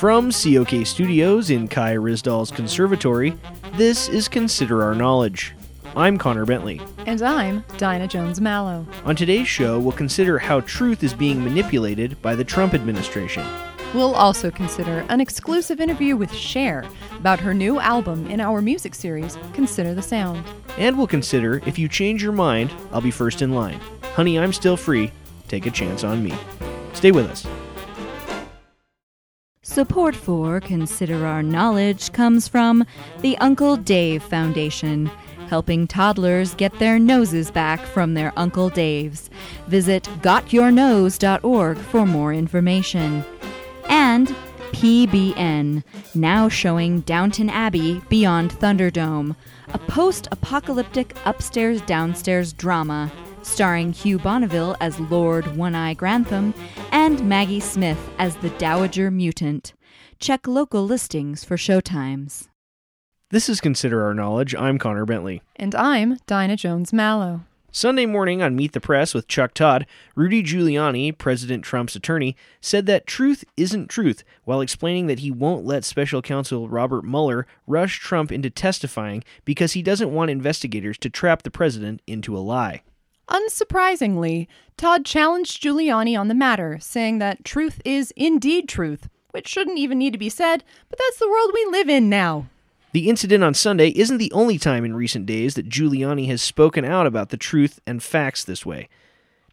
From COK Studios in Kai Ryssdal's conservatory, this is Consider Our Knowledge. I'm Connor Bentley. And I'm Dinah Jones Mallow. On today's show, we'll consider how truth is being manipulated by the Trump administration. We'll also consider an exclusive interview with Cher about her new album in our music series, Consider the Sound. And we'll consider if you change your mind, I'll be first in line. Honey, I'm still free. Take a chance on me. Stay with us. Support for Consider Our Knowledge comes from the Uncle Dave Foundation, helping toddlers get their noses back from their Uncle Daves. Visit gotyournose.org for more information. And PBN, now showing Downton Abbey Beyond Thunderdome, a post apocalyptic upstairs downstairs drama starring Hugh Bonneville as Lord One Eye Grantham and Maggie Smith as the Dowager Mutant. Check local listings for showtimes. This is Consider Our Knowledge. I'm Connor Bentley. And I'm Dinah Jones Mallow. Sunday morning on Meet the Press with Chuck Todd, Rudy Giuliani, President Trump's attorney, said that truth isn't truth while explaining that he won't let special counsel Robert Mueller rush Trump into testifying because he doesn't want investigators to trap the president into a lie. Unsurprisingly, Todd challenged Giuliani on the matter, saying that truth is indeed truth, which shouldn't even need to be said, but that's the world we live in now. The incident on Sunday isn't the only time in recent days that Giuliani has spoken out about the truth and facts this way.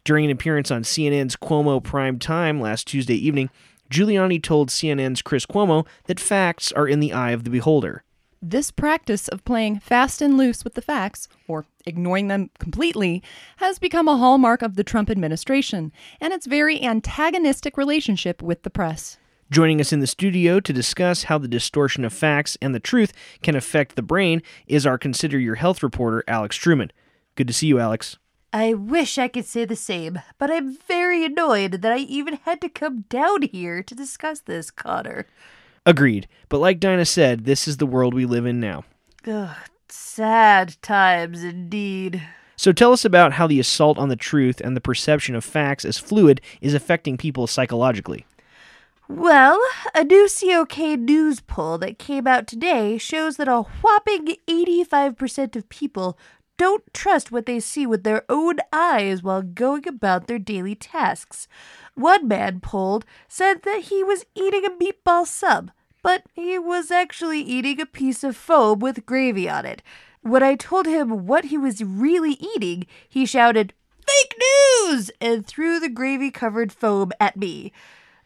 During an appearance on CNN's Cuomo Prime Time last Tuesday evening, Giuliani told CNN's Chris Cuomo that facts are in the eye of the beholder. This practice of playing fast and loose with the facts, or ignoring them completely, has become a hallmark of the Trump administration and its very antagonistic relationship with the press. Joining us in the studio to discuss how the distortion of facts and the truth can affect the brain is our Consider Your Health reporter, Alex Truman. Good to see you, Alex. I wish I could say the same, but I'm very annoyed that I even had to come down here to discuss this, Connor. Agreed. But like Dinah said, this is the world we live in now. Ugh, sad times indeed. So tell us about how the assault on the truth and the perception of facts as fluid is affecting people psychologically. Well, a new COK news poll that came out today shows that a whopping 85% of people don't trust what they see with their own eyes while going about their daily tasks. One man polled said that he was eating a meatball sub, but he was actually eating a piece of foam with gravy on it. When I told him what he was really eating, he shouted, Fake news! and threw the gravy covered foam at me.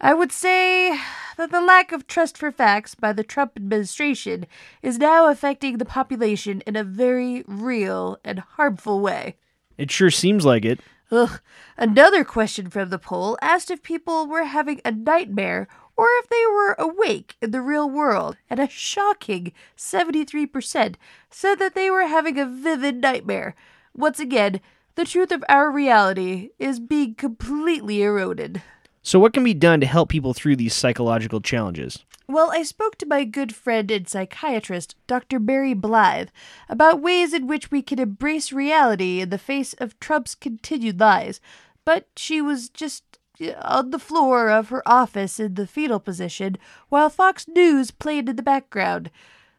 I would say that the lack of trust for facts by the Trump administration is now affecting the population in a very real and harmful way. It sure seems like it. Ugh. Another question from the poll asked if people were having a nightmare or if they were awake in the real world, and a shocking 73% said that they were having a vivid nightmare. Once again, the truth of our reality is being completely eroded. So, what can be done to help people through these psychological challenges? Well, I spoke to my good friend and psychiatrist, Dr. Barry Blythe, about ways in which we can embrace reality in the face of Trump's continued lies, but she was just on the floor of her office in the fetal position while Fox News played in the background.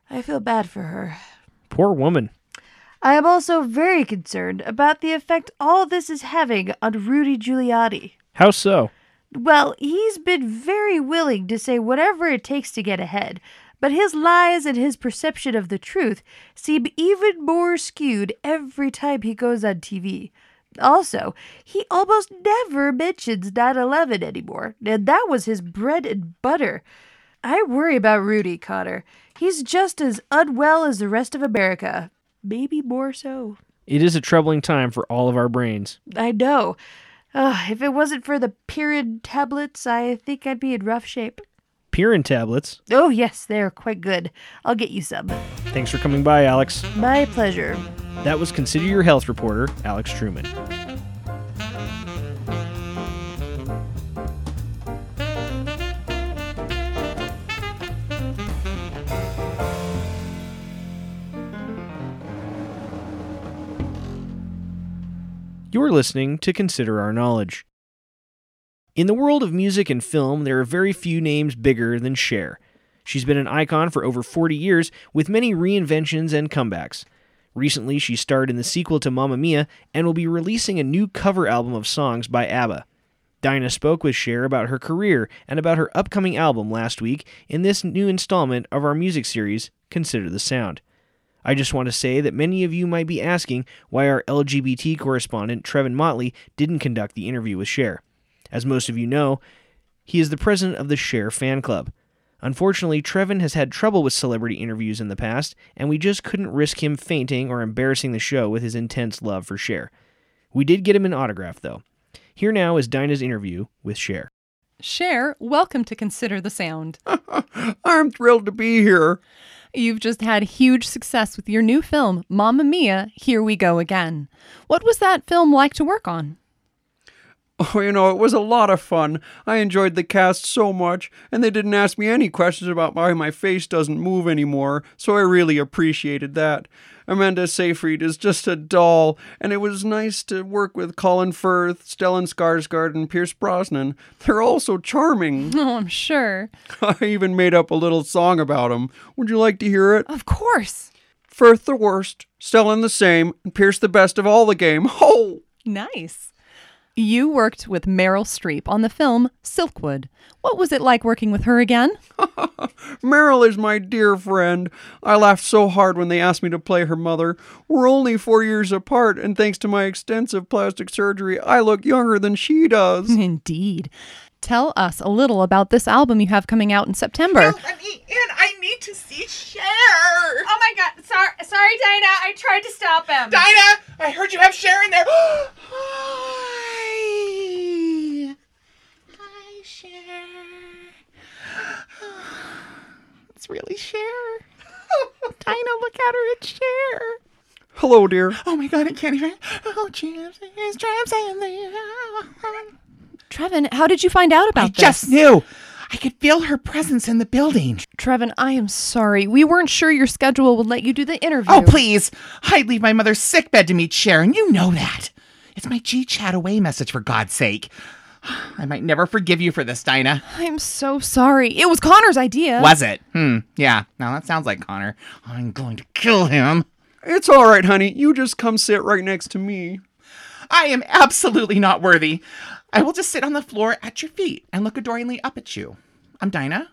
I feel bad for her. Poor woman. I am also very concerned about the effect all this is having on Rudy Giuliani. How so? Well, he's been very willing to say whatever it takes to get ahead, but his lies and his perception of the truth seem even more skewed every time he goes on TV. Also, he almost never mentions 9 11 anymore, and that was his bread and butter. I worry about Rudy, Connor. He's just as unwell as the rest of America, maybe more so. It is a troubling time for all of our brains. I know. Uh, if it wasn't for the Pirin tablets, I think I'd be in rough shape. Pirin tablets? Oh, yes, they're quite good. I'll get you some. Thanks for coming by, Alex. My pleasure. That was Consider Your Health reporter, Alex Truman. You're listening to Consider Our Knowledge. In the world of music and film, there are very few names bigger than Cher. She's been an icon for over 40 years, with many reinventions and comebacks. Recently, she starred in the sequel to Mamma Mia and will be releasing a new cover album of songs by ABBA. Dinah spoke with Cher about her career and about her upcoming album last week in this new installment of our music series, Consider the Sound. I just want to say that many of you might be asking why our LGBT correspondent, Trevin Motley, didn't conduct the interview with Cher. As most of you know, he is the president of the Cher fan club. Unfortunately, Trevin has had trouble with celebrity interviews in the past, and we just couldn't risk him fainting or embarrassing the show with his intense love for Cher. We did get him an autograph, though. Here now is Dinah's interview with Cher. Cher, welcome to Consider the Sound. I'm thrilled to be here. You've just had huge success with your new film, Mamma Mia, Here We Go Again. What was that film like to work on? Oh, you know, it was a lot of fun. I enjoyed the cast so much, and they didn't ask me any questions about why my face doesn't move anymore, so I really appreciated that. Amanda Seyfried is just a doll, and it was nice to work with Colin Firth, Stellan Skarsgård, and Pierce Brosnan. They're all so charming. Oh, I'm sure. I even made up a little song about them. Would you like to hear it? Of course. Firth the worst, Stellan the same, and Pierce the best of all the game. Ho! Nice. You worked with Meryl Streep on the film Silkwood. What was it like working with her again? Meryl is my dear friend. I laughed so hard when they asked me to play her mother. We're only four years apart, and thanks to my extensive plastic surgery, I look younger than she does. Indeed. Tell us a little about this album you have coming out in September. Let me in. I need to see Cher. Oh my god. Sorry, sorry, Dinah. I tried to stop him. Dinah, I heard you have Cher in there. Hi. Hi, Cher. It's really Cher. Dinah, look at her. It's Cher. Hello, dear. Oh my god, I can't even. Oh, chips, traps, and Trevin, how did you find out about I this? just knew. I could feel her presence in the building. Trevin, I am sorry. We weren't sure your schedule would let you do the interview. Oh, please. I'd leave my mother's sickbed to meet Sharon. You know that. It's my G chat away message, for God's sake. I might never forgive you for this, Dinah. I'm so sorry. It was Connor's idea. Was it? Hmm. Yeah. Now that sounds like Connor. I'm going to kill him. It's all right, honey. You just come sit right next to me. I am absolutely not worthy. I will just sit on the floor at your feet and look adoringly up at you. I'm Dinah.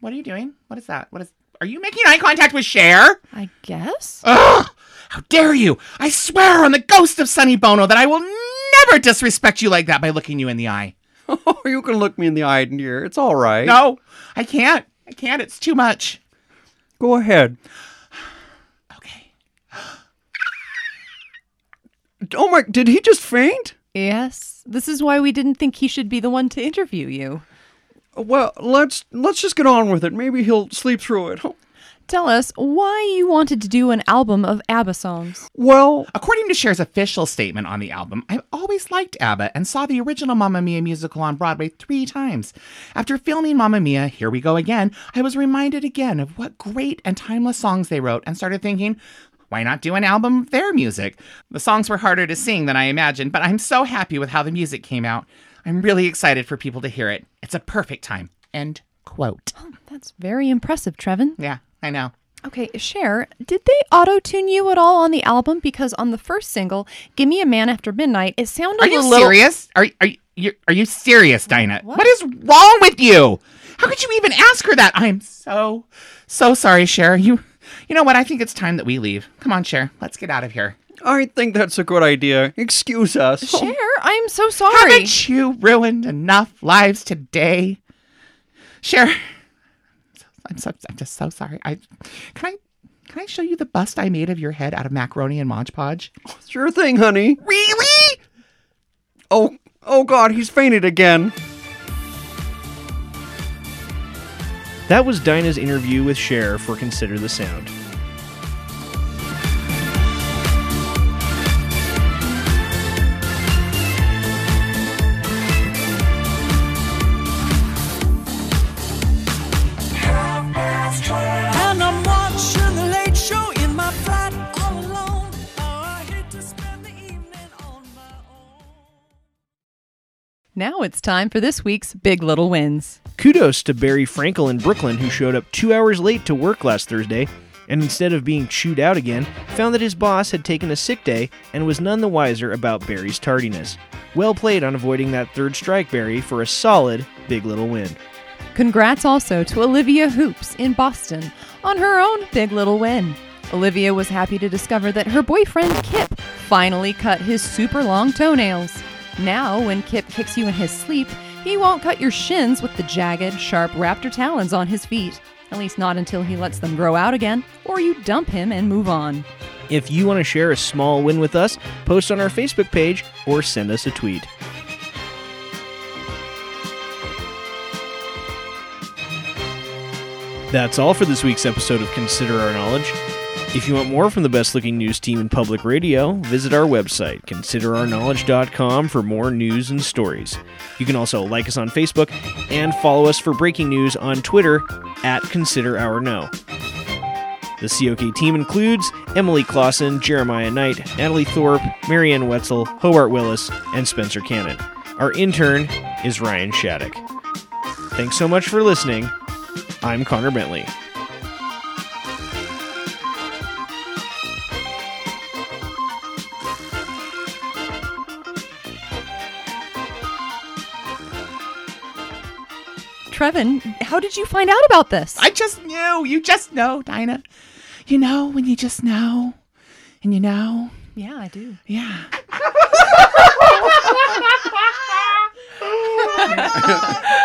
What are you doing? What is that? What is. Are you making eye contact with Cher? I guess. Ugh! How dare you! I swear on the ghost of Sonny Bono that I will never disrespect you like that by looking you in the eye. Oh, you can look me in the eye, dear. It's all right. No, I can't. I can't. It's too much. Go ahead. Okay. Oh my, did he just faint? Yes. This is why we didn't think he should be the one to interview you. Well, let's let's just get on with it. Maybe he'll sleep through it. Tell us why you wanted to do an album of ABBA songs. Well, According to Cher's official statement on the album, I've always liked ABBA and saw the original Mamma Mia musical on Broadway three times. After filming Mamma Mia, Here We Go Again, I was reminded again of what great and timeless songs they wrote and started thinking, why not do an album of their music? The songs were harder to sing than I imagined, but I'm so happy with how the music came out. I'm really excited for people to hear it. It's a perfect time. End quote. Oh, that's very impressive, Trevin. Yeah, I know. Okay, Cher, did they auto tune you at all on the album? Because on the first single, "Give Me a Man After Midnight," it sounded Are a you little. serious? Are are you are you serious, Dinah? What? what is wrong with you? How could you even ask her that? I'm so so sorry, Cher. You you know what? I think it's time that we leave. Come on, Cher. Let's get out of here. I think that's a good idea. Excuse us. Cher, I'm so sorry. Haven't you ruined enough lives today? Cher, I'm so I'm just so sorry. I can I can I show you the bust I made of your head out of macaroni and Mod Podge? Sure thing, honey. Really? Oh, oh God, he's fainted again. That was Dinah's interview with Cher for Consider the Sound. Now it's time for this week's Big Little Wins. Kudos to Barry Frankel in Brooklyn, who showed up two hours late to work last Thursday, and instead of being chewed out again, found that his boss had taken a sick day and was none the wiser about Barry's tardiness. Well played on avoiding that third strike, Barry, for a solid Big Little Win. Congrats also to Olivia Hoops in Boston on her own Big Little Win. Olivia was happy to discover that her boyfriend Kip finally cut his super long toenails. Now, when Kip kicks you in his sleep, he won't cut your shins with the jagged, sharp raptor talons on his feet. At least not until he lets them grow out again, or you dump him and move on. If you want to share a small win with us, post on our Facebook page or send us a tweet. That's all for this week's episode of Consider Our Knowledge. If you want more from the best looking news team in public radio, visit our website, considerourknowledge.com, for more news and stories. You can also like us on Facebook and follow us for breaking news on Twitter at Consider Our. The COK team includes Emily Clausen, Jeremiah Knight, Natalie Thorpe, Marianne Wetzel, Hobart Willis, and Spencer Cannon. Our intern is Ryan Shattuck. Thanks so much for listening. I'm Connor Bentley. Trevin, how did you find out about this? I just knew. You just know, Dinah. You know when you just know. And you know. yeah, I do. Yeah. Oh